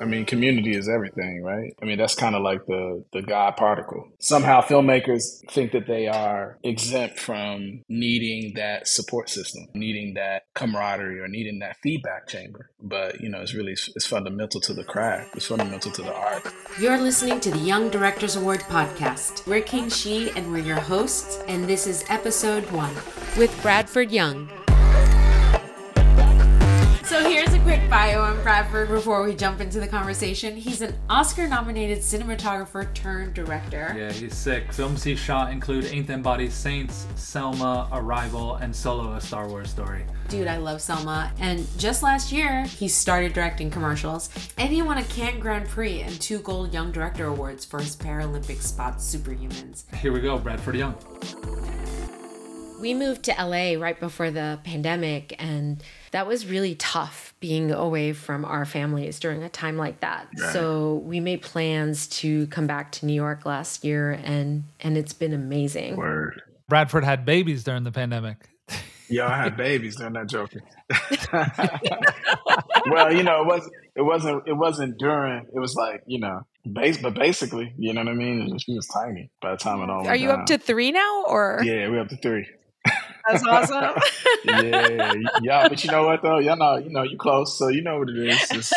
I mean, community is everything, right? I mean, that's kind of like the the God particle. Somehow, filmmakers think that they are exempt from needing that support system, needing that camaraderie, or needing that feedback chamber. But you know, it's really it's fundamental to the craft. It's fundamental to the art. You're listening to the Young Directors Award podcast. We're King She, and we're your hosts, and this is episode one with Bradford Young. So here's a quick bio on Bradford before we jump into the conversation. He's an Oscar nominated cinematographer turned director. Yeah, he's sick. Films he shot include Ain't Them Bodies Saints, Selma, Arrival, and Solo, a Star Wars story. Dude, I love Selma. And just last year, he started directing commercials, and he won a Cannes Grand Prix and two Gold Young Director Awards for his Paralympic spot Superhumans. Here we go, Bradford Young. We moved to LA right before the pandemic, and that was really tough being away from our families during a time like that. Right. So we made plans to come back to New York last year and and it's been amazing. Word. Bradford had babies during the pandemic. Yeah, I had babies during that joking. well, you know, it wasn't. it wasn't it wasn't during. It was like you know, base, but basically, you know what I mean. She was tiny by the time it all. Are you down. up to three now, or yeah, we're up to three. That's awesome. yeah, yeah. But you know what though? Y'all know, you know, you close, so you know what it is. It's,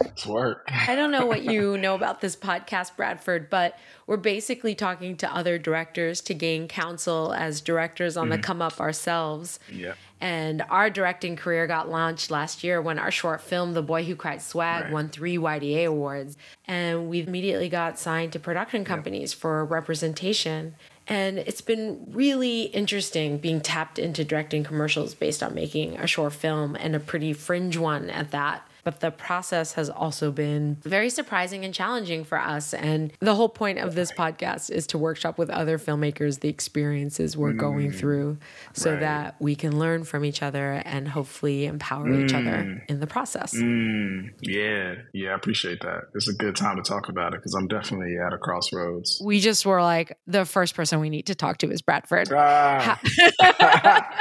it's work. I don't know what you know about this podcast, Bradford, but we're basically talking to other directors to gain counsel as directors on mm-hmm. the come up ourselves. Yeah. And our directing career got launched last year when our short film, The Boy Who Cried Swag, right. won three YDA awards. And we immediately got signed to production companies yep. for representation. And it's been really interesting being tapped into directing commercials based on making a short film and a pretty fringe one at that. But the process has also been very surprising and challenging for us. And the whole point of this podcast is to workshop with other filmmakers the experiences we're mm. going through so right. that we can learn from each other and hopefully empower mm. each other mm. in the process. Mm. Yeah. Yeah. I appreciate that. It's a good time to talk about it because I'm definitely at a crossroads. We just were like, the first person we need to talk to is Bradford. Ah.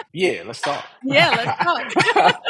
yeah. Let's talk. Yeah. Let's talk.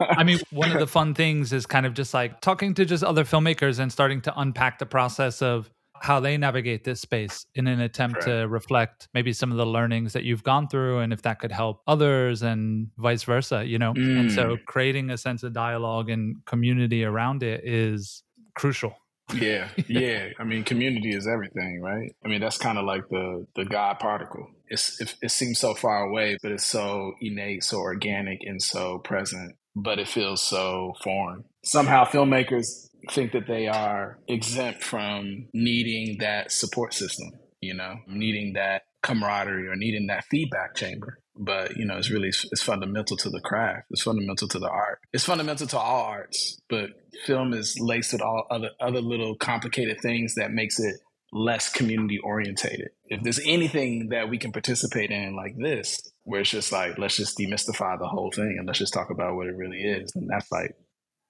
I mean, one of the fun things is kind of just like talking to just other filmmakers and starting to unpack the process of how they navigate this space in an attempt to reflect maybe some of the learnings that you've gone through and if that could help others and vice versa, you know? Mm. And so mm. creating a sense of dialogue and community around it is crucial. yeah, yeah. I mean, community is everything, right? I mean, that's kind of like the the God particle. It's it, it seems so far away, but it's so innate, so organic, and so present but it feels so foreign. Somehow filmmakers think that they are exempt from needing that support system, you know, needing that camaraderie or needing that feedback chamber. But, you know, it's really, it's fundamental to the craft. It's fundamental to the art. It's fundamental to all arts, but film is laced with all other, other little complicated things that makes it less community orientated. If there's anything that we can participate in like this, where it's just like let's just demystify the whole thing and let's just talk about what it really is and that's like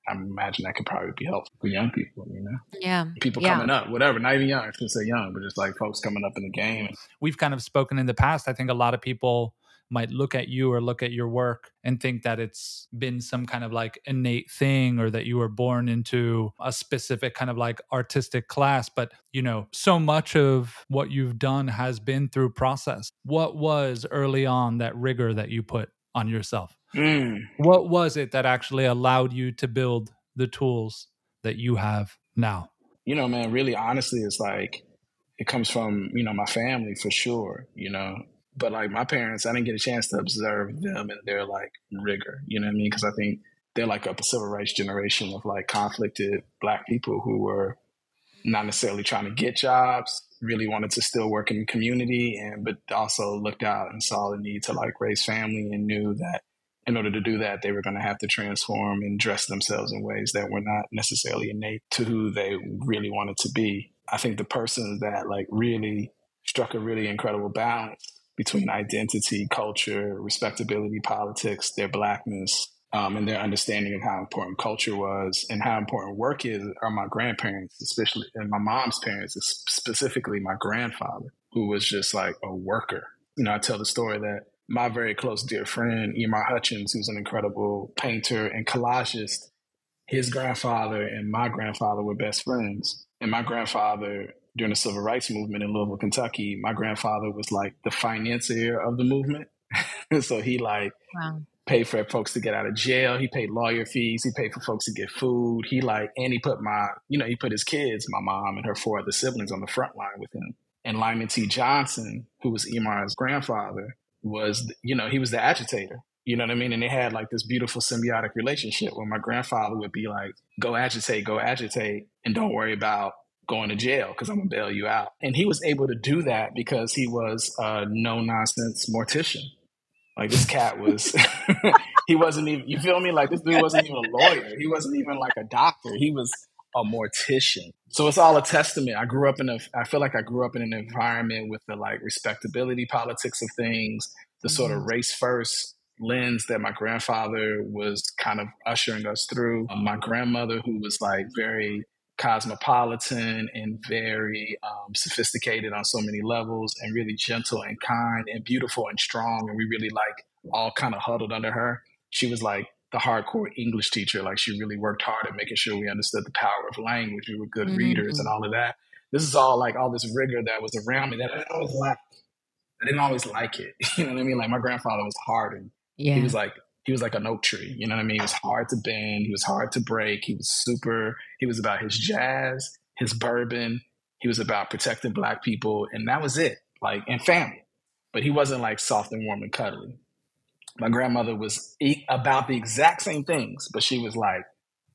I imagine that could probably be helpful for young people, you know? Yeah. People yeah. coming up, whatever, not even young, I should say young, but just like folks coming up in the game. We've kind of spoken in the past. I think a lot of people might look at you or look at your work and think that it's been some kind of like innate thing or that you were born into a specific kind of like artistic class but you know so much of what you've done has been through process. What was early on that rigor that you put on yourself? Mm. what was it that actually allowed you to build the tools that you have now? You know man really honestly it's like it comes from you know my family for sure you know but like my parents, I didn't get a chance to observe them and their like rigor. You know what I mean? Because I think they're like a civil rights generation of like conflicted black people who were not necessarily trying to get jobs, really wanted to still work in the community, and but also looked out and saw the need to like raise family and knew that in order to do that, they were going to have to transform and dress themselves in ways that were not necessarily innate to who they really wanted to be. I think the person that like really struck a really incredible balance between identity, culture, respectability, politics, their blackness, um, and their understanding of how important culture was and how important work is are my grandparents, especially and my mom's parents, specifically my grandfather, who was just like a worker. You know, I tell the story that my very close dear friend, Imar Hutchins, who's an incredible painter and collagist, his grandfather and my grandfather were best friends. And my grandfather, during the civil rights movement in Louisville, Kentucky, my grandfather was like the financier of the movement. so he like wow. paid for folks to get out of jail. He paid lawyer fees. He paid for folks to get food. He like, and he put my, you know, he put his kids, my mom and her four other siblings on the front line with him. And Lyman T. Johnson, who was Imar's grandfather, was, you know, he was the agitator. You know what I mean? And they had like this beautiful symbiotic relationship where my grandfather would be like, go agitate, go agitate, and don't worry about going to jail because I'm gonna bail you out. And he was able to do that because he was a no nonsense mortician. Like this cat was, he wasn't even, you feel me? Like this dude wasn't even a lawyer. He wasn't even like a doctor. He was a mortician. So it's all a testament. I grew up in a, I feel like I grew up in an environment with the like respectability politics of things, the sort of mm-hmm. race first lens that my grandfather was kind of ushering us through. My grandmother, who was like very cosmopolitan and very um, sophisticated on so many levels and really gentle and kind and beautiful and strong. And we really like all kind of huddled under her. She was like the hardcore English teacher. Like she really worked hard at making sure we understood the power of language. We were good mm-hmm. readers and all of that. This is all like all this rigor that was around me that I always like I didn't always like it. You know what I mean? Like my grandfather was hard and yeah. He was like he was like an oak tree. You know what I mean? He was hard to bend. He was hard to break. He was super. He was about his jazz, his bourbon. He was about protecting black people, and that was it. Like and family. But he wasn't like soft and warm and cuddly. My grandmother was about the exact same things, but she was like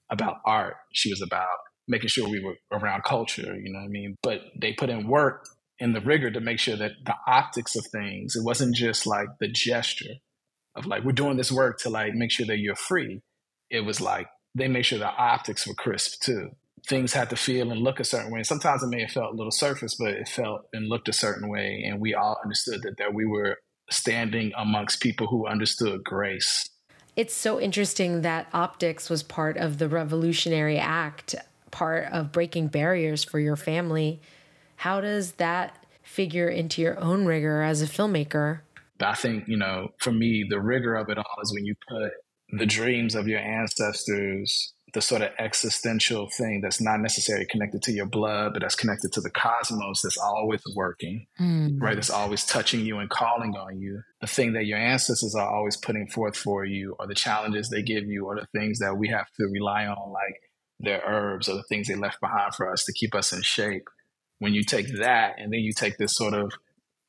about art. She was about making sure we were around culture. You know what I mean? But they put in work and the rigor to make sure that the optics of things. It wasn't just like the gesture of like we're doing this work to like make sure that you're free. It was like they made sure the optics were crisp too. Things had to feel and look a certain way. And sometimes it may have felt a little surface, but it felt and looked a certain way. And we all understood that that we were standing amongst people who understood grace. It's so interesting that optics was part of the revolutionary act, part of breaking barriers for your family. How does that figure into your own rigor as a filmmaker? But I think, you know, for me, the rigor of it all is when you put the dreams of your ancestors, the sort of existential thing that's not necessarily connected to your blood, but that's connected to the cosmos that's always working, mm. right? That's always touching you and calling on you. The thing that your ancestors are always putting forth for you, or the challenges they give you, or the things that we have to rely on, like their herbs or the things they left behind for us to keep us in shape. When you take that and then you take this sort of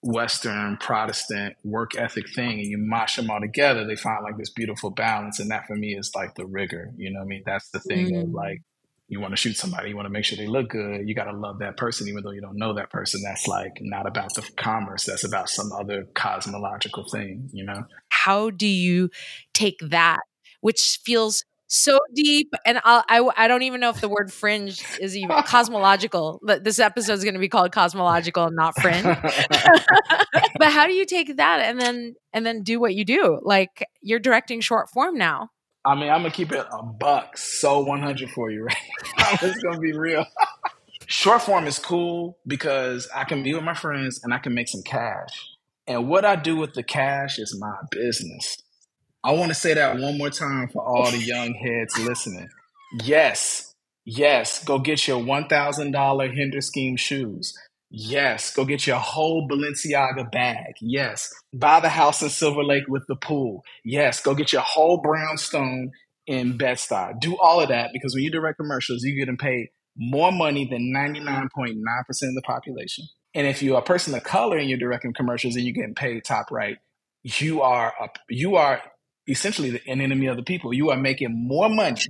Western Protestant work ethic thing and you mash them all together, they find like this beautiful balance. And that for me is like the rigor. You know I mean? That's the thing mm. of like, you want to shoot somebody, you want to make sure they look good. You got to love that person, even though you don't know that person. That's like not about the commerce, that's about some other cosmological thing, you know? How do you take that, which feels so deep and I'll, i i don't even know if the word fringe is even cosmological this episode is going to be called cosmological and not fringe. But how do you take that and then and then do what you do? Like you're directing short form now. I mean i'm gonna keep it a buck so 100 for you right? It's gonna be real. Short form is cool because i can be with my friends and i can make some cash. And what i do with the cash is my business I want to say that one more time for all the young heads listening. Yes, yes, go get your $1,000 Hender Scheme shoes. Yes, go get your whole Balenciaga bag. Yes, buy the house in Silver Lake with the pool. Yes, go get your whole brownstone in Bed-Stuy. Do all of that because when you direct commercials, you're getting paid more money than 99.9% of the population. And if you're a person of color and you're directing commercials and you're getting paid top right, you are a, you are essentially an enemy of the people. You are making more money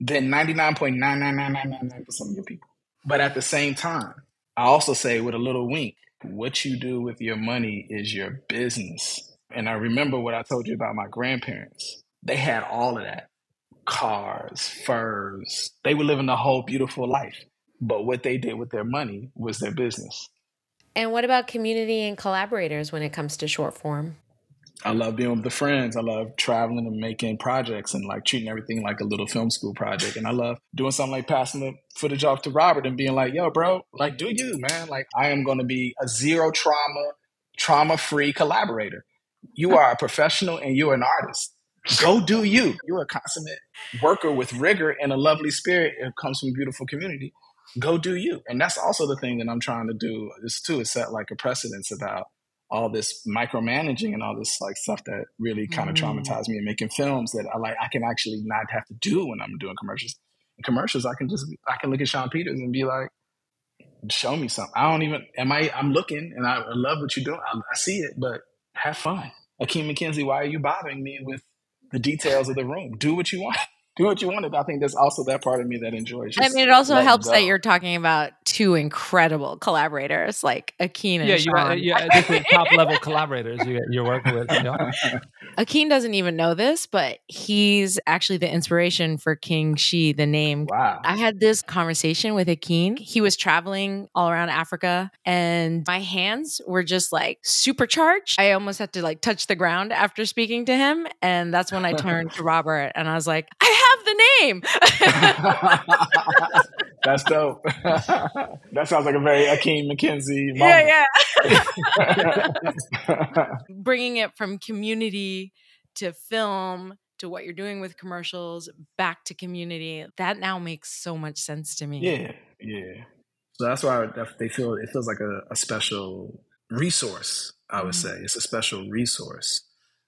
than 99.99999% of your people. But at the same time, I also say with a little wink, what you do with your money is your business. And I remember what I told you about my grandparents. They had all of that cars, furs. They were living a whole beautiful life. But what they did with their money was their business. And what about community and collaborators when it comes to short form? I love being with the friends. I love traveling and making projects and like treating everything like a little film school project. And I love doing something like passing the footage off to Robert and being like, yo, bro, like, do you, man? Like, I am going to be a zero trauma, trauma free collaborator. You are a professional and you're an artist. Go do you. You're a consummate worker with rigor and a lovely spirit. It comes from a beautiful community. Go do you. And that's also the thing that I'm trying to do is too, is set like a precedence about all this micromanaging and all this like stuff that really kind of mm. traumatized me and making films that I like I can actually not have to do when I'm doing commercials. In commercials, I can just I can look at Shawn Peters and be like, show me something. I don't even am I I'm looking and I, love what you're doing. I, I see it, but have fun. Akin McKenzie, why are you bothering me with the details of the room? Do what you want do what you wanted. But I think there's also that part of me that enjoys. I mean, it also helps that you're talking about two incredible collaborators like Akin and yeah, uh, Shawn. You, yeah, uh, top level collaborators you, are working with. You know? Akin doesn't even know this, but he's actually the inspiration for King She, the name. Wow. I had this conversation with Akin. He was traveling all around Africa, and my hands were just like supercharged. I almost had to like touch the ground after speaking to him, and that's when I turned to Robert and I was like, I have the name. That's dope. that sounds like a very Akin McKenzie moment. Yeah, yeah. Bringing it from community to film to what you're doing with commercials back to community. That now makes so much sense to me. Yeah, yeah. So that's why they feel it feels like a, a special resource. I would mm-hmm. say it's a special resource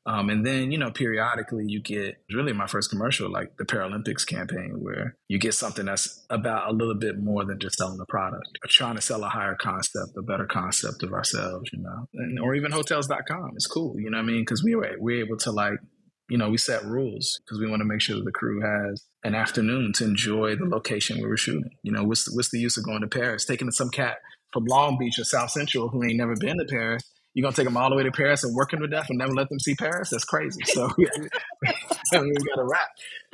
um, and then, you know, periodically you get really my first commercial, like the Paralympics campaign, where you get something that's about a little bit more than just selling the product, or trying to sell a higher concept, a better concept of ourselves, you know, and, or even hotels.com. It's cool, you know what I mean? Because we were, we're able to like, you know, we set rules because we want to make sure that the crew has an afternoon to enjoy the location we were shooting. You know, what's what's the use of going to Paris, taking some cat from Long Beach or South Central who ain't never been to Paris you're gonna take them all the way to Paris and work them to death and never let them see Paris? That's crazy. So we gotta wrap.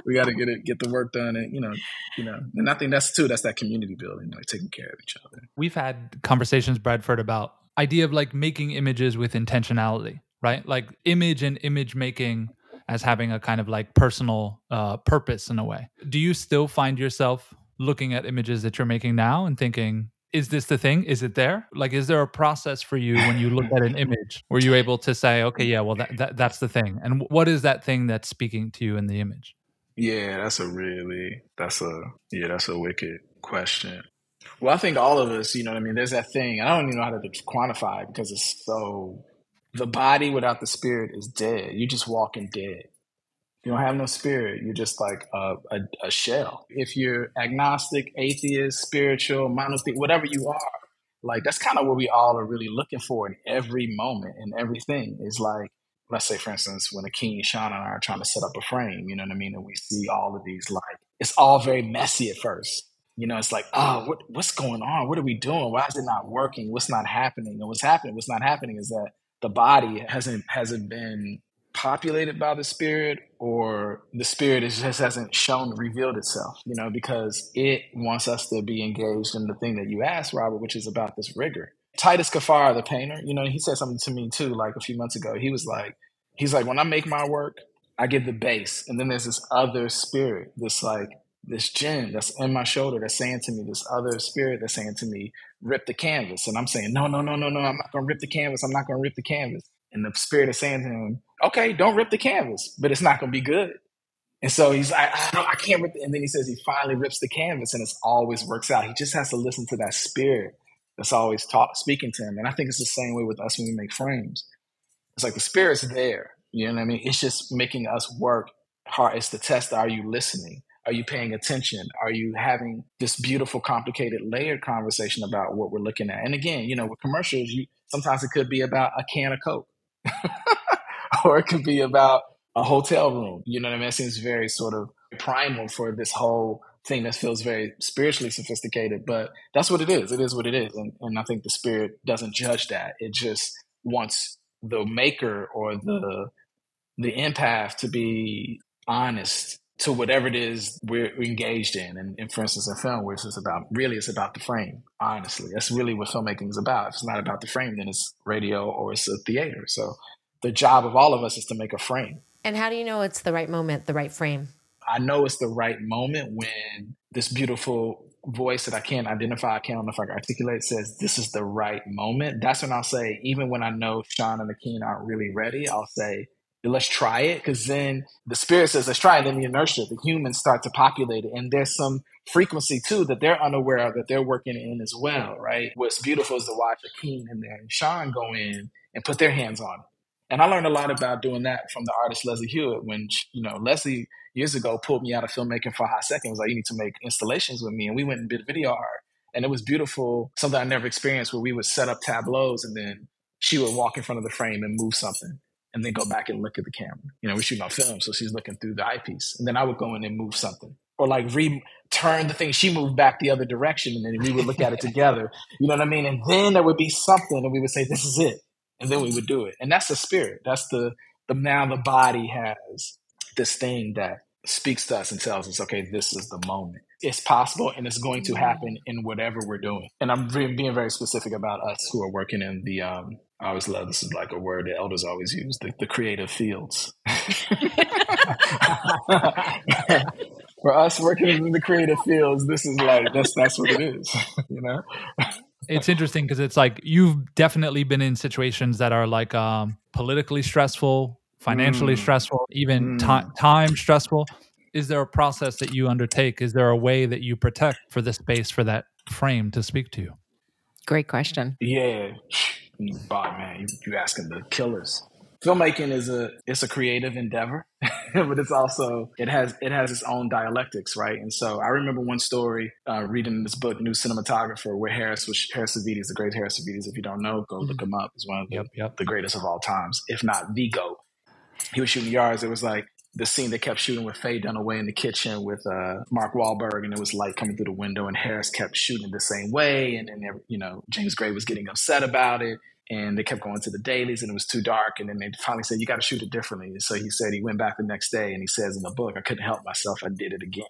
We gotta get it, get the work done, and you know, you know, and I think that's too. That's that community building, like taking care of each other. We've had conversations, Bradford, about idea of like making images with intentionality, right? Like image and image making as having a kind of like personal uh, purpose in a way. Do you still find yourself looking at images that you're making now and thinking, is this the thing? Is it there? Like, is there a process for you when you look at an image? Were you able to say, okay, yeah, well, that, that that's the thing? And what is that thing that's speaking to you in the image? Yeah, that's a really that's a yeah, that's a wicked question. Well, I think all of us, you know what I mean, there's that thing. I don't even know how to quantify it because it's so the body without the spirit is dead. You're just walking dead you don't have no spirit. You're just like a, a, a shell. If you're agnostic, atheist, spiritual, monotheist, whatever you are, like that's kind of what we all are really looking for in every moment and everything is like, let's say, for instance, when Akin, Shawn, and I are trying to set up a frame, you know what I mean? And we see all of these, like, it's all very messy at first. You know, it's like, oh, what, what's going on? What are we doing? Why is it not working? What's not happening? And what's happening, what's not happening is that the body hasn't hasn't been populated by the spirit or the spirit just hasn't shown revealed itself you know because it wants us to be engaged in the thing that you asked robert which is about this rigor. Titus kaphar the painter you know he said something to me too like a few months ago. He was like he's like when i make my work i give the base. And then there's this other spirit this like this gin that's in my shoulder that's saying to me this other spirit that's saying to me rip the canvas. And i'm saying no no no no no i'm not gonna rip the canvas. I'm not gonna rip the canvas and the spirit is saying to him, okay, don't rip the canvas, but it's not going to be good. And so he's like, I, I can't rip. And then he says he finally rips the canvas and it always works out. He just has to listen to that spirit that's always taught, speaking to him. And I think it's the same way with us when we make frames. It's like the spirit's there. You know what I mean? It's just making us work hard. It's the test. Are you listening? Are you paying attention? Are you having this beautiful, complicated, layered conversation about what we're looking at? And again, you know, with commercials, you sometimes it could be about a can of Coke or it could be about a hotel room. You know what I mean? It seems very sort of primal for this whole thing that feels very spiritually sophisticated, but that's what it is. It is what it is. And, and I think the spirit doesn't judge that. It just wants the maker or the the empath to be honest to whatever it is we're engaged in. And, and for instance, in film, where it's just about really it's about the frame. Honestly, that's really what filmmaking is about. If it's not about the frame, then it's radio or it's a theater. So the job of all of us is to make a frame. And how do you know it's the right moment, the right frame? I know it's the right moment when this beautiful voice that I can't identify, I can't know if I can articulate, says this is the right moment. That's when I'll say, even when I know Shawn and Akin aren't really ready, I'll say, let's try it because then the spirit says let's try it. Then the inertia the humans start to populate it. And there's some frequency too that they're unaware of that they're working in as well right? What's beautiful is to watch Akin and there and Shawn go in and put their hands on it. And I learned a lot about doing that from the artist Leslie Hewitt when you know Leslie years ago pulled me out of filmmaking for a hot second was like you need to make installations with me. And we went and did video art. And it was beautiful something I never experienced where we would set up tableaus and then she would walk in front of the frame and move something and then go back and look at the camera. You know, we're shooting on film, so she's looking through the eyepiece. And then I would go in and move something. Or like re turn the thing, she moved back the other direction, and then we would look at it together. You know what I mean? And then there would be something, and we would say, This is it. And then we would do it. And that's the spirit. That's the the now the body has this thing that speaks to us and tells us, okay, this is the moment. It's possible and it's going to happen in whatever we're doing. And I'm being very specific about us who are working in the um, I always love this is like a word the elders always use the, the creative fields. For us working in the creative fields, this is like that's that's what it is, you know. it's interesting because it's like you've definitely been in situations that are like um, politically stressful, financially mm. stressful, even mm. time stressful. Is there a process that you undertake? Is there a way that you protect for the space for that frame to speak to you? Great question. Yeah Bob, man, you, you asking the killers. Filmmaking is a it's a creative endeavor, but it's also it has it has its own dialectics, right? And so I remember one story uh, reading this book, New Cinematographer, where Harris was Harris Savides, the great Harris Savides. If you don't know, go look mm-hmm. him up. He's one of the, yep, yep. the greatest of all times, if not the goat. He was shooting yards. It was like the scene they kept shooting with Faye Dunaway in the kitchen with uh, Mark Wahlberg, and it was light coming through the window, and Harris kept shooting the same way, and then you know James Gray was getting upset about it, and they kept going to the dailies, and it was too dark, and then they finally said you got to shoot it differently. And so he said he went back the next day, and he says in the book, I couldn't help myself, I did it again.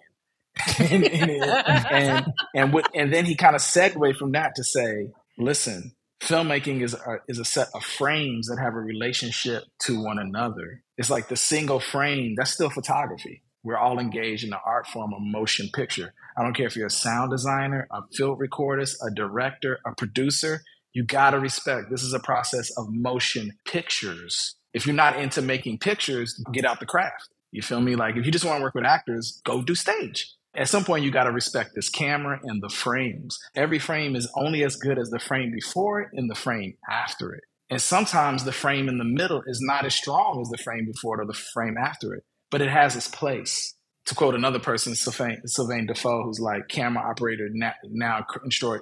and, and, and, and, and then he kind of segued from that to say, listen, filmmaking is a, is a set of frames that have a relationship to one another. It's like the single frame, that's still photography. We're all engaged in the art form of motion picture. I don't care if you're a sound designer, a field recordist, a director, a producer, you got to respect this is a process of motion pictures. If you're not into making pictures, get out the craft. You feel me? Like if you just want to work with actors, go do stage at some point you got to respect this camera and the frames. Every frame is only as good as the frame before it and the frame after it. And sometimes the frame in the middle is not as strong as the frame before it or the frame after it but it has its place. To quote another person sylvain, Sylvaine Dufaux who's like camera operator now, now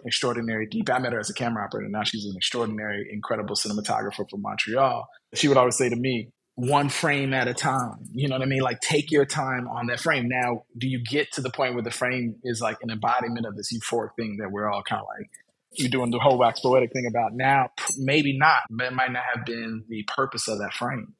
extraordinary deep i met her as a camera operator. Now she's an extraordinary incredible cinematographer from montreal. She would always say to me one frame at a time. You know what I mean? Like take your time on that frame. Now, do you get to the point where the frame is like an embodiment of this euphoric thing that we're all kind of like you're doing the whole wax poetic thing about now? Maybe not, but it might not have been the purpose of that frame.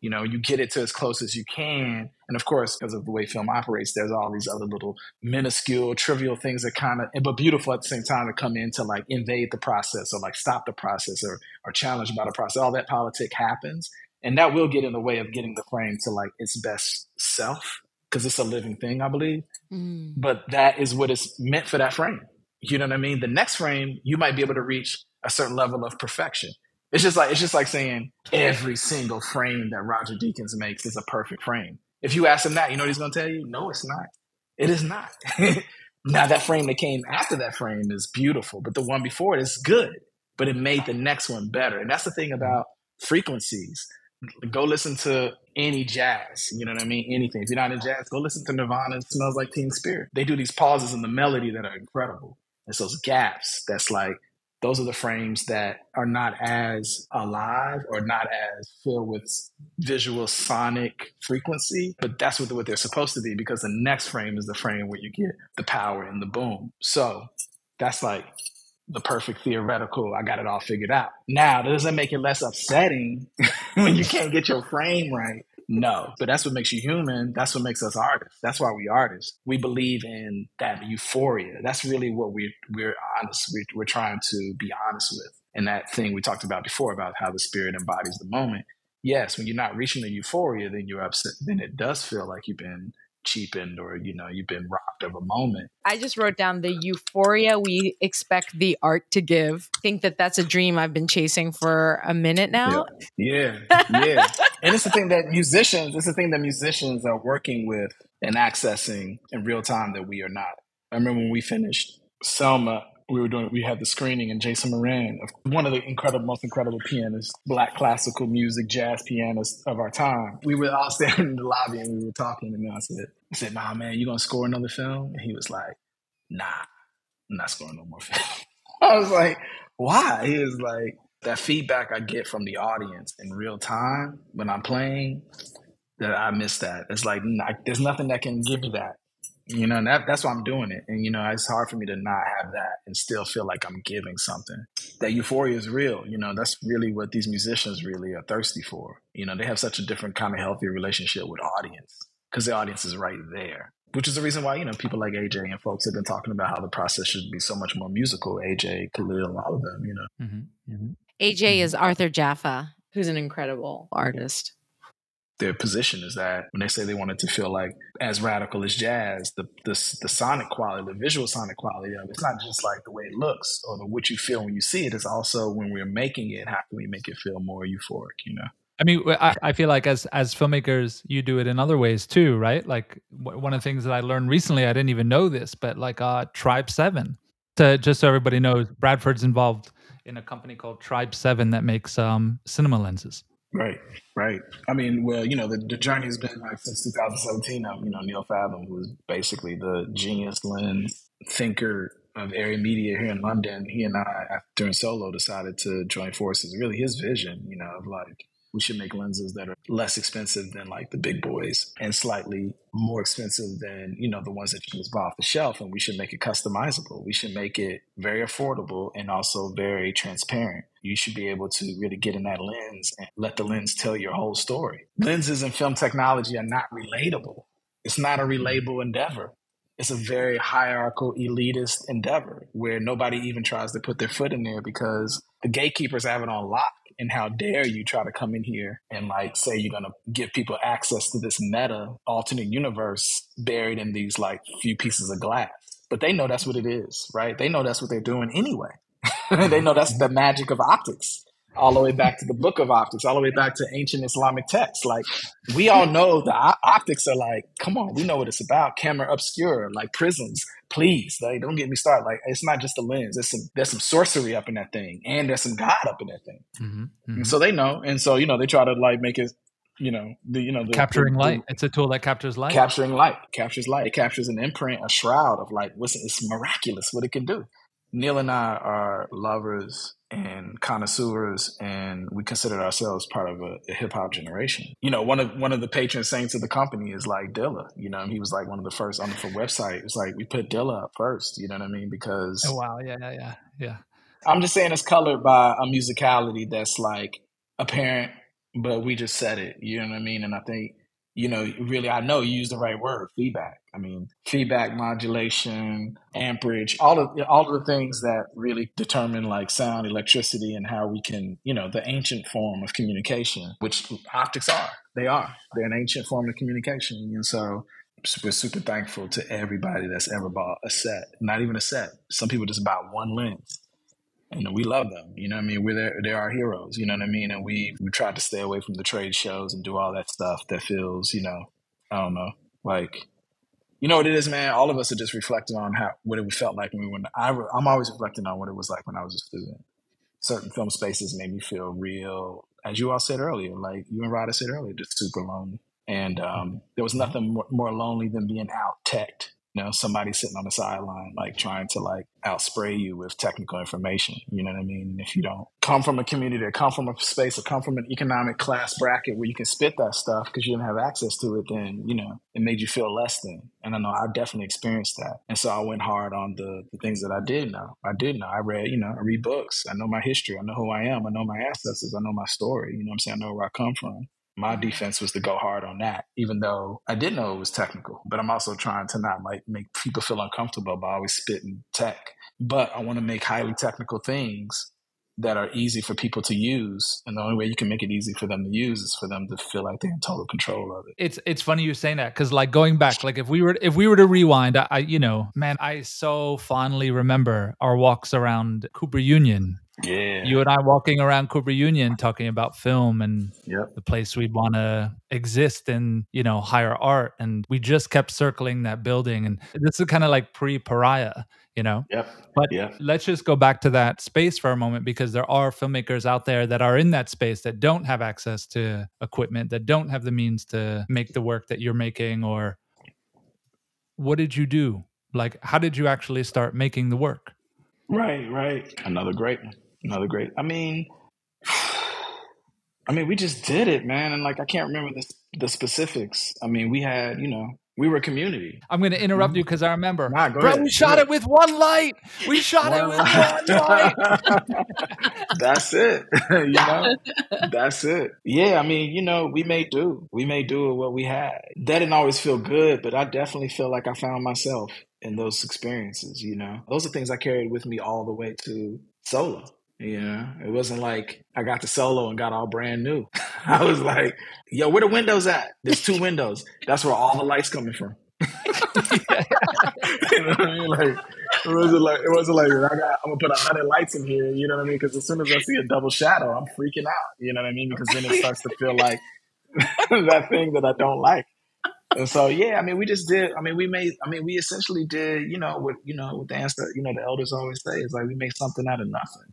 You know, you get it to as close as you can. And of course, because of the way film operates, there's all these other little minuscule, trivial things that kind of, but beautiful at the same time to come in to like invade the process or like stop the process or, or challenge about a process. All that politic happens and that will get in the way of getting the frame to like its best self because it's a living thing i believe. Mm. but that is what is meant for that frame. You know what i mean? The next frame you might be able to reach a certain level of perfection. It's just like it's just like saying every single frame that roger deakins makes is a perfect frame. If you ask him that you know what he's going to tell you? No it's not. It is not. Now that frame that came after that frame is beautiful but the one before it is good but it made the next one better. And that's the thing about frequencies go listen to any jazz. You know what I mean? Anything. If you're not in jazz, go listen to Nirvana. It smells like Teen Spirit. They do these pauses in the melody that are incredible. It's those gaps that's like those are the frames that are not as alive or not as filled with visual sonic frequency, but that's what, what they're supposed to be because the next frame is the frame where you get the power and the boom. So that's like the perfect theoretical, I got it all figured out. Now, does that make it less upsetting when you can't get your frame right? No, but that's what makes you human. That's what makes us artists. That's why we artists. We believe in that euphoria. That's really what we we're honest. We're, we're trying to be honest with. And that thing we talked about before about how the spirit embodies the moment. Yes, when you're not reaching the euphoria, then you're upset. Then it does feel like you've been cheapened or you know you've been robbed of a moment. I just wrote down the euphoria we expect the art to give. think that that's a dream I've been chasing for a minute now. Yeah, yeah, yeah. and it's the thing that musicians, it's the thing that musicians are working with and accessing in real time that we are not. I remember when we finished Selma, we were doing we had the screening and Jason Moran, one of the incredible, most incredible pianists, black classical music, jazz pianists of our time. We were all standing in the lobby and we were talking, and I said, I said, Nah, man, you gonna score another film? And he was like, Nah, I'm not scoring no more film. I was like, Why? He was like, that feedback I get from the audience in real time when I'm playing, that I miss that. It's like there's nothing that can give me that you know, and that, that's why I'm doing it. And, you know, it's hard for me to not have that and still feel like I'm giving something. That euphoria is real. You know, that's really what these musicians really are thirsty for. You know, they have such a different kind of healthy relationship with audience because the audience is right there, which is the reason why, you know, people like AJ and folks have been talking about how the process should be so much more musical. AJ, Khalil, all of them, you know. Mm-hmm. Mm-hmm. AJ mm-hmm. is Arthur Jafa, who's an incredible artist their position is that when they say they wanted to feel like as radical as jazz, the, the the sonic quality, the visual sonic quality of it, it's not just like the way it looks or the what you feel when you see it. It's also when we're making it, how can we make it feel more euphoric? You know. I mean, I, I feel like as as filmmakers, you do it in other ways too, right? Like w- one of the things that I learned recently, I didn't even know this, but like uh, Tribe Seven, to just so everybody knows, Bradford's involved in a company called Tribe Seven that makes um, cinema lenses. Right, right. I mean, well, you know, the, the journey has been like since 2017. Now, um, you know, Neil Fanthom, was basically the genius lens thinker of Arri Media here in London. He and I, during solo, decided to join forces. Really, his vision, you know, of like we should make lenses that are less expensive than like the big boys and slightly more expensive than you know the ones that you can just buy off the shelf and we should make it customizable. We should make it very affordable and also very transparent. You should be able to really get in that lens and let the lens tell your whole story. Lenses and film technology are not relatable. It's not a relatable endeavor. It's a very hierarchical elitist endeavor where nobody even tries to put their foot in there because the gatekeepers have it on lock and how dare you try to come in here and like say you're gonna give people access to this meta alternate universe buried in these like few pieces of glass. But they know that's what it is, right? They know that's what they're doing anyway. they know that's mm-hmm. the magic of optics all the way back to the book of optics, all the way back to ancient Islamic texts. Like we all know the optics are like, come on, we know what it's about. Camera obscura, like prisms. Please, like don't get me started. Like it's not just a lens. There's some there's some sorcery up in that thing, and there's some God up in that thing. Mm-hmm, mm-hmm. so they know, and so you know they try to like make it you know the you know the, capturing the, the, light it's a tool that captures light capturing light captures light it captures an imprint a shroud of like what's it's miraculous what it can do neil and i are lovers and connoisseurs, and we considered ourselves part of a, a hip hop generation. You know, one of one of the patron saints of the company is like Dilla. You know, he was like one of the first on the website. It's like we put Dilla up first. You know what I mean? Because oh wow, yeah, yeah, yeah, yeah. I'm just saying it's colored by a musicality that's like apparent, but we just said it. You know what I mean? And I think you know, really, I know you use the right word, feedback. I mean, feedback, modulation, amperage, all of all of the things that really determine like sound, electricity, and how we can, you know, the ancient form of communication, which optics are. They are. They're an ancient form of communication, and so we're super thankful to everybody that's ever bought a set. Not even a set. Some people just buy one lens and we love them. You know what I mean? We're their, they're our heroes. You know what I mean? And we we tried to stay away from the trade shows and do all that stuff that feels, you know, I don't know, like, you know what it is, man. All of us are just reflecting on how what it felt like when we were. I, I'm always reflecting on what it was like when I was a student. Certain film spaces made me feel real, as you all said earlier, like you and Rada said earlier, just super lonely. And um, there was nothing more, more lonely than being out teched know, somebody sitting on the sideline, like trying to like outspray you with technical information. You know what I mean? If you don't come from a community or come from a space or come from an economic class bracket where you can spit that stuff because you didn't have access to it, then, you know, it made you feel less than. And I know I definitely experienced that. And so I went hard on the, the things that I did know. I did know. I read, you know, I read books. I know my history. I know who I am. I know my ancestors. I know my story. You know what I'm saying? I know where I come from my defense was to go hard on that, even though I did know it was technical. But I'm also trying to not like make people feel uncomfortable by always spitting tech. But I want to make highly technical things that are easy for people to use. And the only way you can make it easy for them to use is for them to feel like they're in total control of it. It's it's funny you're saying that because like going back, like if we were if we were to rewind, I, I you know, man, I so fondly remember our walks around Cooper Union Yeah. you and I walking around Cooper Union talking about film and Yep. the place we'd want to exist in, you know, higher art. And we just kept circling that building. And this is kind of like pre pariah, you know? Yep. But Yep. let's just go back to that space for a moment because there are filmmakers out there that are in that space that don't have access to equipment, that don't have the means to make the work that you're making. Or what did you do? Like, how did you actually start making the work? Right, right. Another great one. Another great. I mean, I mean, we just did it, man. And like, I can't remember the the specifics. I mean, we had, you know, we were a community. I'm going to interrupt mm-hmm. you because I remember. Nah, Bro, ahead. we shot it with one light. We shot it with one light. That's it. you know, that's it. Yeah, I mean, you know, we made do. We made do what we had. That didn't always feel good, but I definitely feel like I found myself in those experiences. You know, those are things I carried with me all the way to solo. Know, it wasn't like I got the solo and got all brand new. I was like, "Yo, where the windows at? There's two windows. That's where all the lights coming from." you know what I mean? Like it wasn't like it wasn't like I got, I'm gonna put a hundred lights in here. You know what I mean? Because as soon as I see a double shadow, I'm freaking out. You know what I mean? Because then it starts to feel like that thing that I don't like. And so yeah, I mean, we just did. I mean, we made. I mean, we essentially did. You know what? You know what the answer. You know the elders always say is like we make something out of nothing.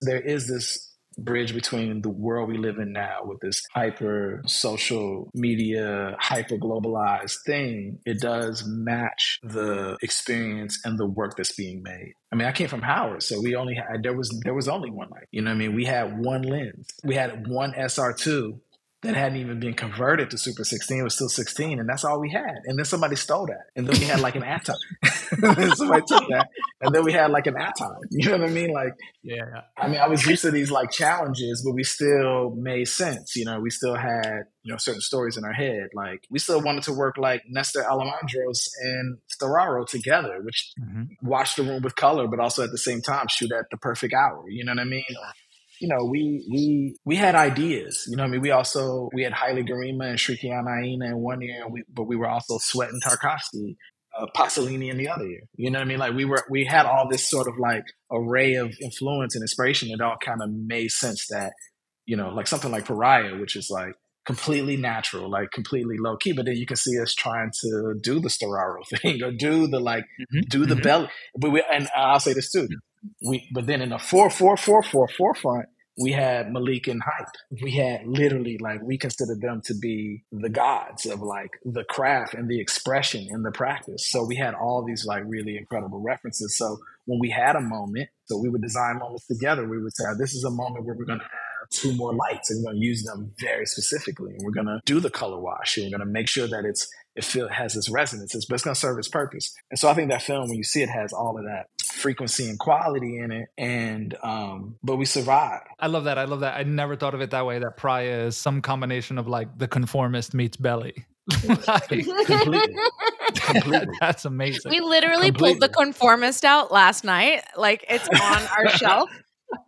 There is this bridge between the world we live in now with this hyper social media, hyper globalized thing, it does match the experience and the work that's being made. I mean, I came from Howard, so we only had there was there was only one light. You know what I mean? We had one lens. We had one SR2 that hadn't even been converted to Super 16. It was still 16, and that's all we had. And then somebody stole that. And then we had like an Aaton. somebody took that. And then we had like an Aaton. You know what I mean? Like Yeah. I mean, I was used to these like challenges, but we still made sense. You know, we still had, you know, certain stories in our head. Like we still wanted to work like Nestor Almendros and Storaro together, which hmm watch the room with color, but also at the same time shoot at the perfect hour. You know what I mean? You know, we we we had ideas. You know what I mean? We also we had Haile Gerima and Shirikiana Aina in one year, and we, but we were also sweating Tarkovsky, uh, Pasolini in the other year. You know what I mean? Like we were we had all this sort of like array of influence and inspiration. It all kind of made sense that you know, like something like Pariah, which is like completely natural, like completely low key. But then you can see us trying to do the Storaro thing or do the like Mhm, do the mhm. belly. But we and I'll say this too. We but then in the four four four four forefront, we had Malik and Hype. We had literally like we considered them to be the gods of like the craft and the expression and the practice. So we had all these like really incredible references. So when we had a moment, so we would design moments together. We would say, "This is a moment where we're going to have two more lights, and we're going to use them very specifically, and we're going to do the color wash, and we're going to make sure that it's it feel has its resonances, but it's going to serve its purpose." And so I think that film, when you see it, has all of that frequency and quality in it, and um, but we survived. I love that. I love that. I never thought of it that way. That Pariah is some combination of like the conformist meets belly. Like, completely, completely. that's amazing. We literally pulled the conformist out last night. Like it's on our shelf.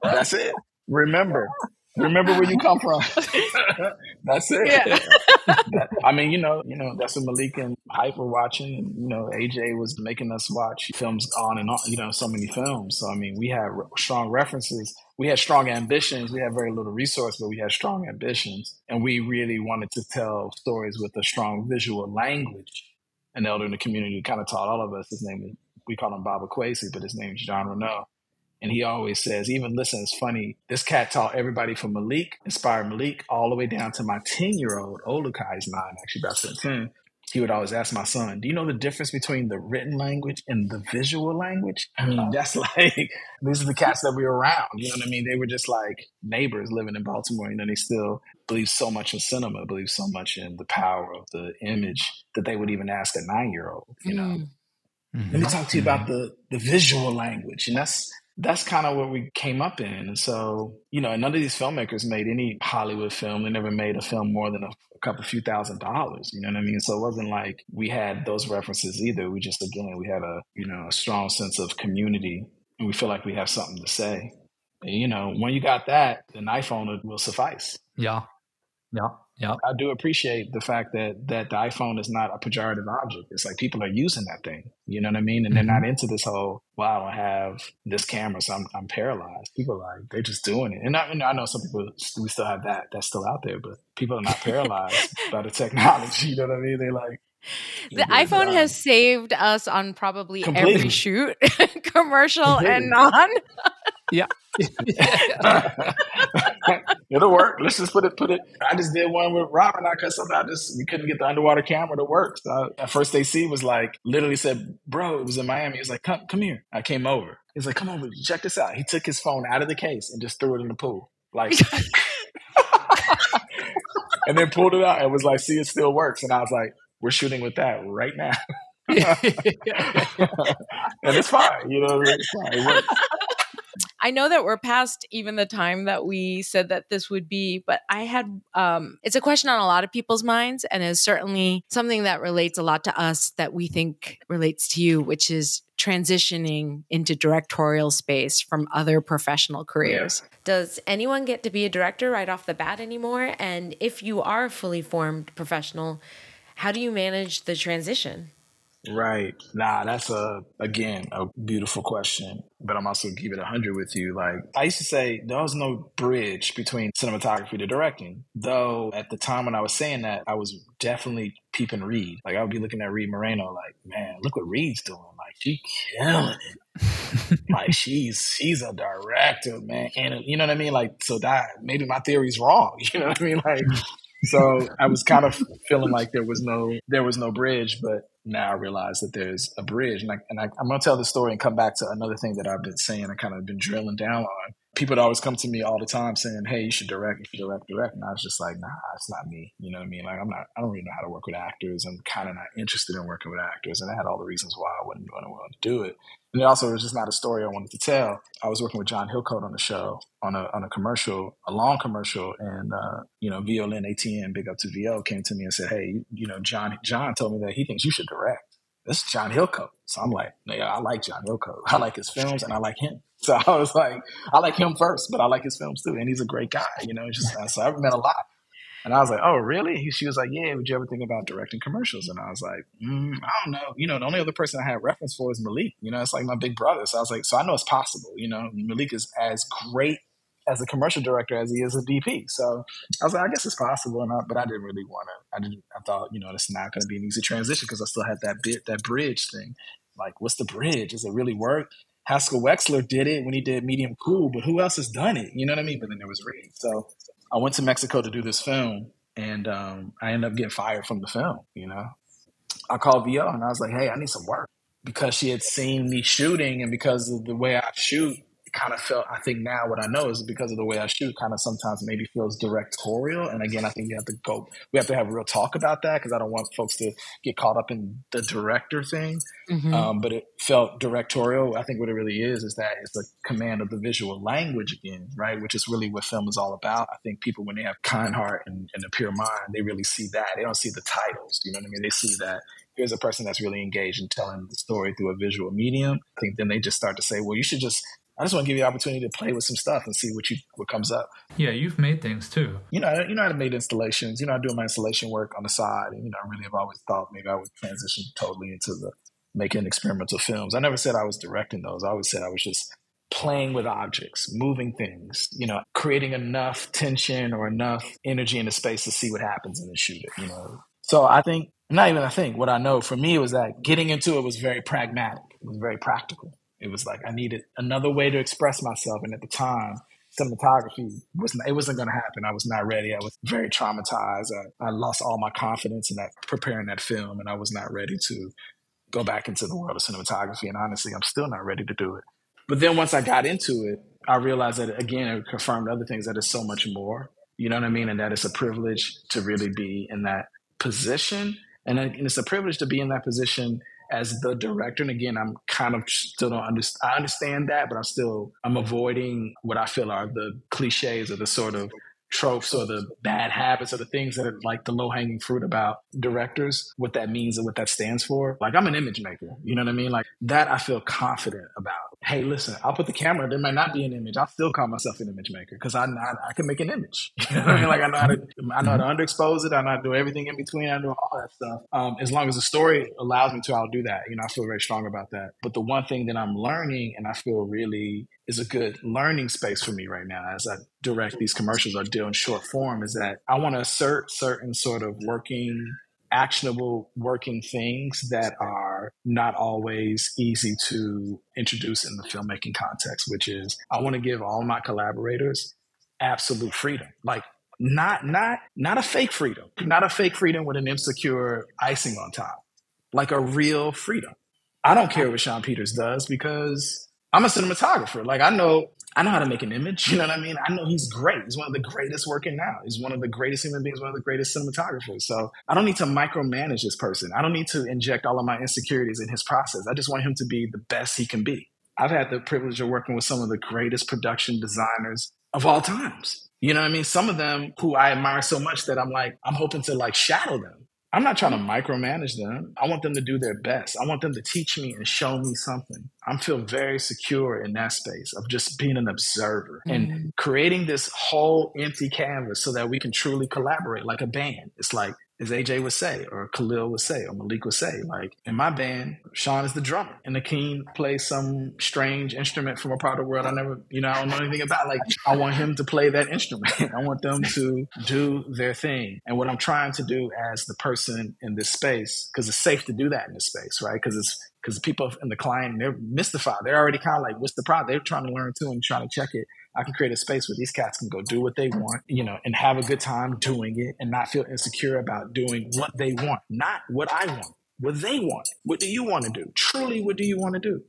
That's it. Remember, remember where you come from. that's it. Yeah. That- I mean, you know, you know, that's what Malik and Hype were watching. And, you know, AJ was making us watch films on and on. You know, so many films. So I mean, we had re- strong references. We had strong ambitions. We had very little resource, but we had strong ambitions, and we really wanted to tell stories with a strong visual language. An elder in the community kind of taught all of us. His name is we call him Baba Kwesi, but his name is John Renault. And he always says, even listen, it's funny. This cat taught everybody from Malik, inspired Malik, all the way down to my 10 year old, Olukai is nine, actually about to turn 10. He would always ask my son, Do you know the difference between the written language and the visual language? I mean, that's like, these are the cats that we were around. You know what I mean? They were just like neighbors living in Baltimore. You know, they still believe so much in cinema, believe so much in the power of the image that they would even ask a nine year old, you know? Mm. Mhm. let me talk to you about the the visual language and that's that's kind of what we came up in and so you know none of these filmmakers made any hollywood film they never made a film more than a, a couple few thousand dollars you know what i mean so it wasn't like we had those references either we just again we had a you know a strong sense of community and we feel like we have something to say And, you know, when you got that, an iPhone will suffice. Yeah. Yeah. Yeah. I do appreciate the fact that that the iPhone is not a pejorative object. It's like people are using that thing. You know what I mean? And mm-hmm. they're not into this whole, wow, I don't have this camera, so I'm, I'm paralyzed. People are like, they're just doing it. And I, I know some people, we still have that. That's still out there, but people are not paralyzed by the technology. You know what I mean? They like, the iPhone has saved us on probably Completely. every shoot, commercial Completely. and non. yeah. It'll work. Let's just put it. Put it. I just did one with Robin. I cause something. I just we couldn't get the underwater camera to work. So at first, AC was like literally said, "Bro, it was in Miami." He was like, "Come, come here." I came over. He's like, "Come over, check this out." He took his phone out of the case and just threw it in the pool, like, and then pulled it out and was like, "See, it still works." And I was like, "We're shooting with that right now." and it's fine, you know. It's fine. It I know that we're past even the time that we said that this would be, but I had um it's a question on a lot of people's minds and is certainly something that relates a lot to us that we think relates to you, which is transitioning into directorial space from other professional careers. Yeah. Does anyone get to be a director right off the bat anymore? And if you are a fully formed professional, how do you manage the transition? Right. Nah, that's a again a beautiful question. But I'm also keep it hundred with you. Like I used to say, there was no bridge between cinematography to directing. Though at the time when I was saying that, I was definitely peeping Reed. Like I would be looking at Reed Morano, like, man, look what Reed's doing. Like she killing it. like she's she's a director, man. And you know what I mean? Like so that maybe my theory's wrong. You know what I mean? Like so I was kind of feeling like there was no there was no bridge, but now I realize that there's a bridge. And, I, and I, am going to tell the story and come back to another thing that I've been saying and kind of been drilling down on. People always come to me all the time saying, "Hey, you should direct, you should direct, direct." And I was just like, "Nah, it's not me." You know what I mean? Like, I'm not. I don't really know how to work with actors. I'm kind of not interested in working with actors, and I had all the reasons why I wouldn't want to do it. And it also was just not a story I wanted to tell. I was working with John Hillcoat on the show on a on a commercial, a long commercial, and uh, you know, Violin ATM, big up to VO, came to me and said, "Hey, you, know, John John told me that he thinks you should direct." this is John Hillcoat. So I'm like, yeah, I like John Hillcoat. I like his films and I like him. So I was like, I like him first, but I like his films too. And he's a great guy, you know, just, so I've met a lot. And I was like, oh, really? He, she was like, yeah, would you ever think about directing commercials? And I was like, mm, I don't know. You know, the only other person I have reference for is Malik. You know, it's like my big brother. So I was like, so I know it's possible. You know, Malik is as great as a commercial director as he is a DP. So I was like, I guess it's possible, and I, but I didn't really want to. I didn't. I thought, you know, it's not going to be an easy transition because I still had that bit, that bridge thing. Like, what's the bridge? Does it really work? Haskell Wexler did it when he did Medium Cool, but who else has done it? You know what I mean? But then there was Reed. So I went to Mexico to do this film, and um, I ended up getting fired from the film. You know, I called VO and I was like, "Hey, I need some work." Because she had seen me shooting, and because of the way I shoot, kind of felt I think now what I know is because of the way I shoot kind of sometimes maybe feels directorial. And again I think we have to go we have to have a real talk about that because I don't want folks to get caught up in the director thing. Mm-hmm. um, but it felt directorial I think what it really is is that it's the command of the visual language again right? Which is really what film is all about. I think people when they have kind heart and, and a pure mind they really see that. They don't see the titles you know what I mean? They see that here's a person that's really engaged in telling the story through a visual medium. I think then they just start to say, well, you should just I just want to give you the opportunity to play with some stuff and see what you what comes up. Yeah, you've made things too. You know, you know, I've made installations. You know, I do my installation work on the side, and you know, I really have always thought maybe I would transition totally into the making experimental films. I never said I was directing those. I always said I was just playing with objects, moving things, you know, creating enough tension or enough energy in the space to see what happens and then shoot it, you know. So I think, not even I think, what I know for me was that getting into it was very pragmatic. It was very practical. It was like I needed another way to express myself, and at the time, cinematography wasn't it wasn't going to happen. I was not ready. I was very traumatized. I, I lost all my confidence in that preparing that film, and I was not ready to go back into the world of cinematography. And honestly, I'm still not ready to do it. But then once I got into it, I realized that again, it confirmed other things that it's so much more. You know what I mean? And that it's a privilege to really be in that position. And uh, it's a privilege to be in that position as the director. And again, I'm kind of still don't understand. I understand that, but I'm still I'm avoiding what I feel are the cliches or the sort of tropes or the bad habits or the things that are like the low hanging fruit about directors, what that means and what that stands for. Like I'm an image maker, you know what I mean? Like that I feel confident about. hey, listen, I'll put the camera. There might not be an image. I'll still call myself an image maker because I, I, I can make an image. You know what I mean? Like I know how to I know how to underexpose it. I know how to do everything in between. I know all that stuff. Um, as long as the story allows me to, I'll do that. You know, I feel very strong about that. But the one thing that I'm learning, and I feel really is a good learning space for me right now as I direct these commercials or deal in short form, is that I want to assert certain sort of working actionable working things that are not always easy to introduce in the filmmaking context, which is I want to give all my collaborators absolute freedom. Like not not not a fake freedom, not a fake freedom with an insecure icing on top. Like a real freedom. I don't care what Shawn Peters does because I'm a cinematographer. Like I know I know how to make an image. You know what I mean? I know he's great. He's one of the greatest working now. He's one of the greatest human beings, one of the greatest cinematographers. So I don't need to micromanage this person. I don't need to inject all of my insecurities in his process. I just want him to be the best he can be. I've had the privilege of working with some of the greatest production designers of all times. You know what I mean? Some of them who I admire so much that I'm like, I'm hoping to like shadow them. I'm not trying to micromanage them. I want them to do their best. I want them to teach me and show me something. I feel very secure in that space of just being an observer mm. and creating this whole empty canvas so that we can truly collaborate like a band. It's like as AJ would say, or Khalil would say, or Malik would say. Like in my band, Shawn is the drummer, and Akin plays some strange instrument from a part of the world I never, you know, I don't know anything about. Like I want him to play that instrument. I want them to do their thing. And what I'm trying to do as the person in this space, because it's safe to do that in this space, right? Because it's because people in the client they're mystified. They're already kind of like, "What's the problem?" They're trying to learn too and trying to check it. I can create a space where these cats can go do what they want, you know, and have a good time doing it and not feel insecure about doing what they want, not what I want, what they want. What do you want to do? Truly, what do you want to do?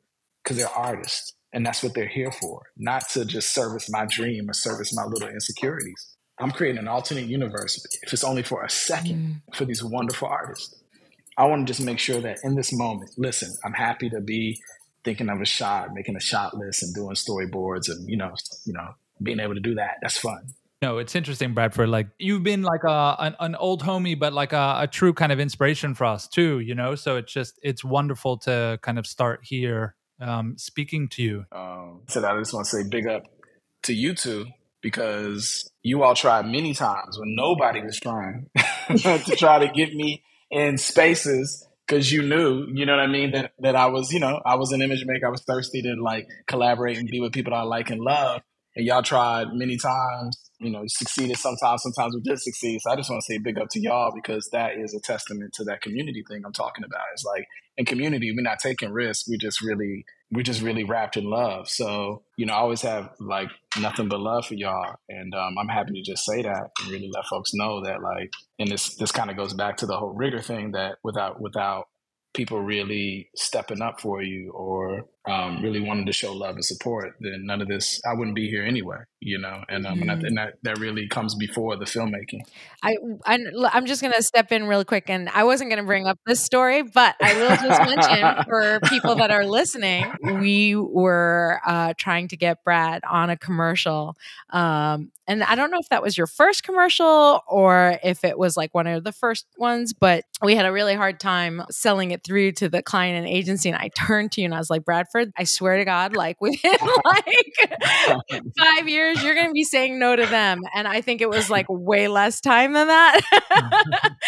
Because they're artists and that's what they're here for, not to just service my dream or service my little insecurities. I'm creating an alternate universe, if it's only for a second, mm. for these wonderful artists. I want to just make sure that in this moment, listen, I'm happy to be thinking of a shot, making a shot list, and doing storyboards, and you know, you know, being able to do that. That's fun. No, it's interesting, Bradford. Like you've been like a an, an old homie, but like a, a, true kind of inspiration for us too. You know, so it's just it's wonderful to kind of start here, um, speaking to you. Um, so I just want to say big up to you two because you all tried many times when nobody was trying to try to get me in spaces because you knew, you know what I mean, that that I was, you know, I was an image maker. I was thirsty to like collaborate and be with people that I like and love. And y'all tried many times, you know, succeeded sometimes, sometimes we did succeed. So I just want to say big up to y'all because that is a testament to that community thing I'm talking about. It's like in community, we're not taking risks. We just really we're just really wrapped in love. So, you know, I always have like nothing but love for y'all. And um, I'm happy to just say that and really let folks know that like, and this, this kind of goes back to the whole rigor thing that without, without people really stepping up for you or um, really wanted to show love and support, then none of this, I wouldn't be here anyway, you know, and, um, mm-hmm. and, I, and that, that really comes before the filmmaking. I, I'm just going to step in real quick and I wasn't going to bring up this story, but I will just mention for people that are listening, we were uh, trying to get Brad on a commercial. Um, and I don't know if that was your first commercial or if it was like one of the first ones, but we had a really hard time selling it through to the client and agency. And I turned to you and I was like, Brad, I swear to God, like within like five years, you're going to be saying no to them. And I think it was like way less time than that.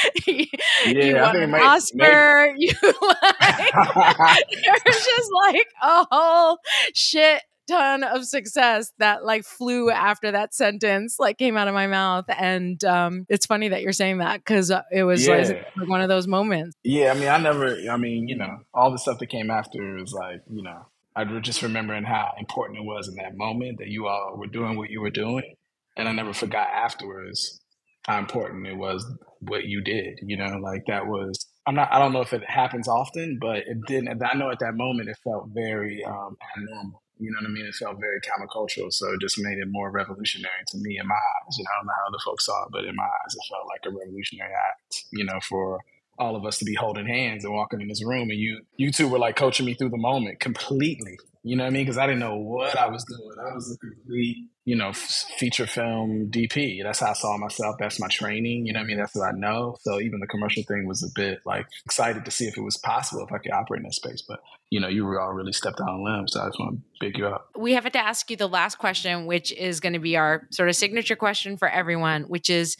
you, yeah, you won an Oscar. You like, there's just like a whole shit ton of success that like flew after that sentence like came out of my mouth and um it's funny that you're saying that because uh, it was yeah. like one of those moments yeah i mean i never i mean you know all the stuff that came after was like you know i was just remembering how important it was in that moment that you all were doing what you were doing and i never forgot afterwards how important it was what you did you know like that was i'm not i don't know if it happens often but it didn't i know at that moment it felt very um abnormal you know what I mean? It felt very countercultural, so it just made it more revolutionary to me in my eyes. You know, I don't know how other folks saw it, but in my eyes, it felt like a revolutionary act. You know, for all of us to be holding hands and walking in this room, and you you two were like coaching me through the moment completely. You know what I mean? Because I didn't know what I was doing. I was a complete, you know, feature film DP. That's how I saw myself. That's my training. You know what I mean? That's what I know. So even the commercial thing was a bit like excited to see if it was possible if I could operate in that space. But you know, you were all really stepped out on limbs. So I just want to big you up. We have to ask you the last question, which is going to be our sort of signature question for everyone, which is,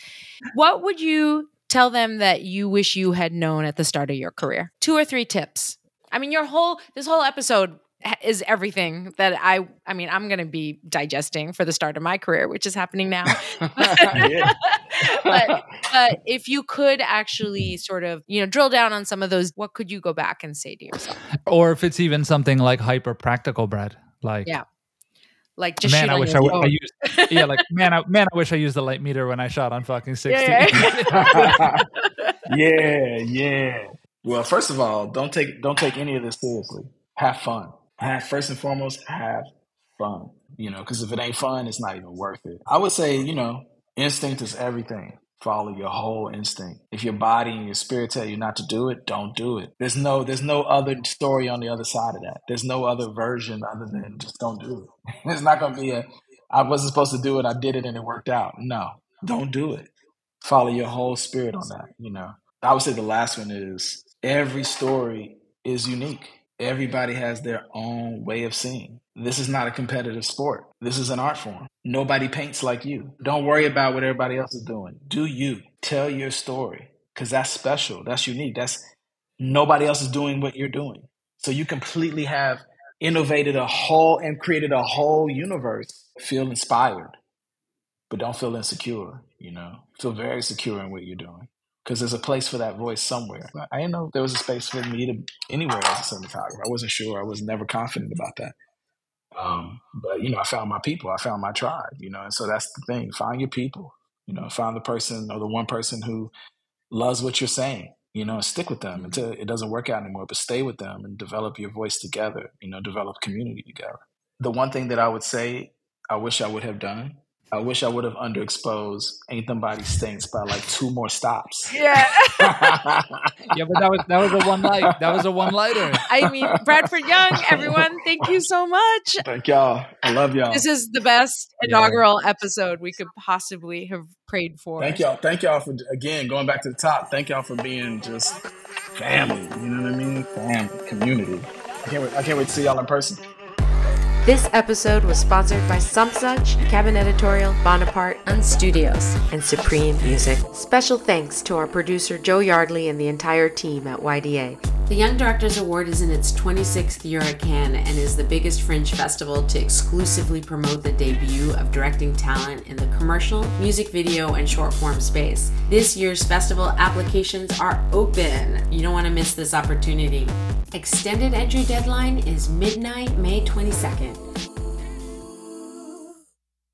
what would you tell them that you wish you had known at the start of your career? Two or three tips. I mean, your whole this whole episode is everything that I I mean, I'm going to be digesting for the start of my career, which is happening now. but, but if you could actually sort of, you know, drill down on some of those, what could you go back and say to yourself? Or if it's even something like hyper practical, Brad, like Yeah. Like just man, I wish I, your w- I phone. used yeah, like man, I, man, I wish I used the light meter when I shot on fucking sixty. Yeah, yeah, yeah. Well, first of all, don't take don't take any of this seriously. Have fun. Have first and foremost, have fun. You know, because if it ain't fun, it's not even worth it. I would say, you know, instinct is everything. Follow your whole instinct. If your body and your spirit tell you not to do it, don't do it. There's no there's no other story on the other side of that. There's no other version other than just don't do it. It's not gonna be a I wasn't supposed to do it, I did it and it worked out. No, don't do it. Follow your whole spirit on that, you know. I would say the last one is every story is unique. Everybody has their own way of seeing. This is not a competitive sport. This is an art form. Nobody paints like you. Don't worry about what everybody else is doing. Do you. Tell your story because that's special. That's unique. That's nobody else is doing what you're doing. So you completely have innovated a whole and created a whole universe. Feel inspired, but don't feel insecure, you know. Feel very secure in what you're doing because there's a place for that voice somewhere. I didn't know there was a space for me to anywhere as a cinematographer. I wasn't sure. I was never confident about that. Um, but you know, I found my people. I found my tribe. You know, and so that's the thing. Find your people. You know, find the person or the one person who loves what you're saying. You know, stick with them until it doesn't work out anymore. But stay with them and develop your voice together. You know, develop community together. The one thing that I would say I wish I would have done I wish I would have underexposed Ain't Them Bodies Saints by like two more stops. Yeah. yeah, but that was that was a one light. That was a one lighter. I mean, Bradford Young, everyone, thank you so much. Thank y'all. I love y'all. This is the best inaugural episode we could possibly have prayed for. Thank y'all. Thank y'all for again going back to the top. Thank y'all for being just family. You know what I mean? Family, community. I can't wait. I can't wait to see y'all in person. This episode was sponsored by Such, Cabin Editorial, Bonaparte, and Studios, and Supreme Music. Special thanks to our producer Joe Yardley and the entire team at YDA. The Young Directors Award is in its 26th year at Cannes and is the biggest fringe festival to exclusively promote the debut of directing talent in the commercial, music video, and short form space. This year's festival applications are open. You don't want to miss this opportunity. Extended entry deadline is midnight, May 22nd you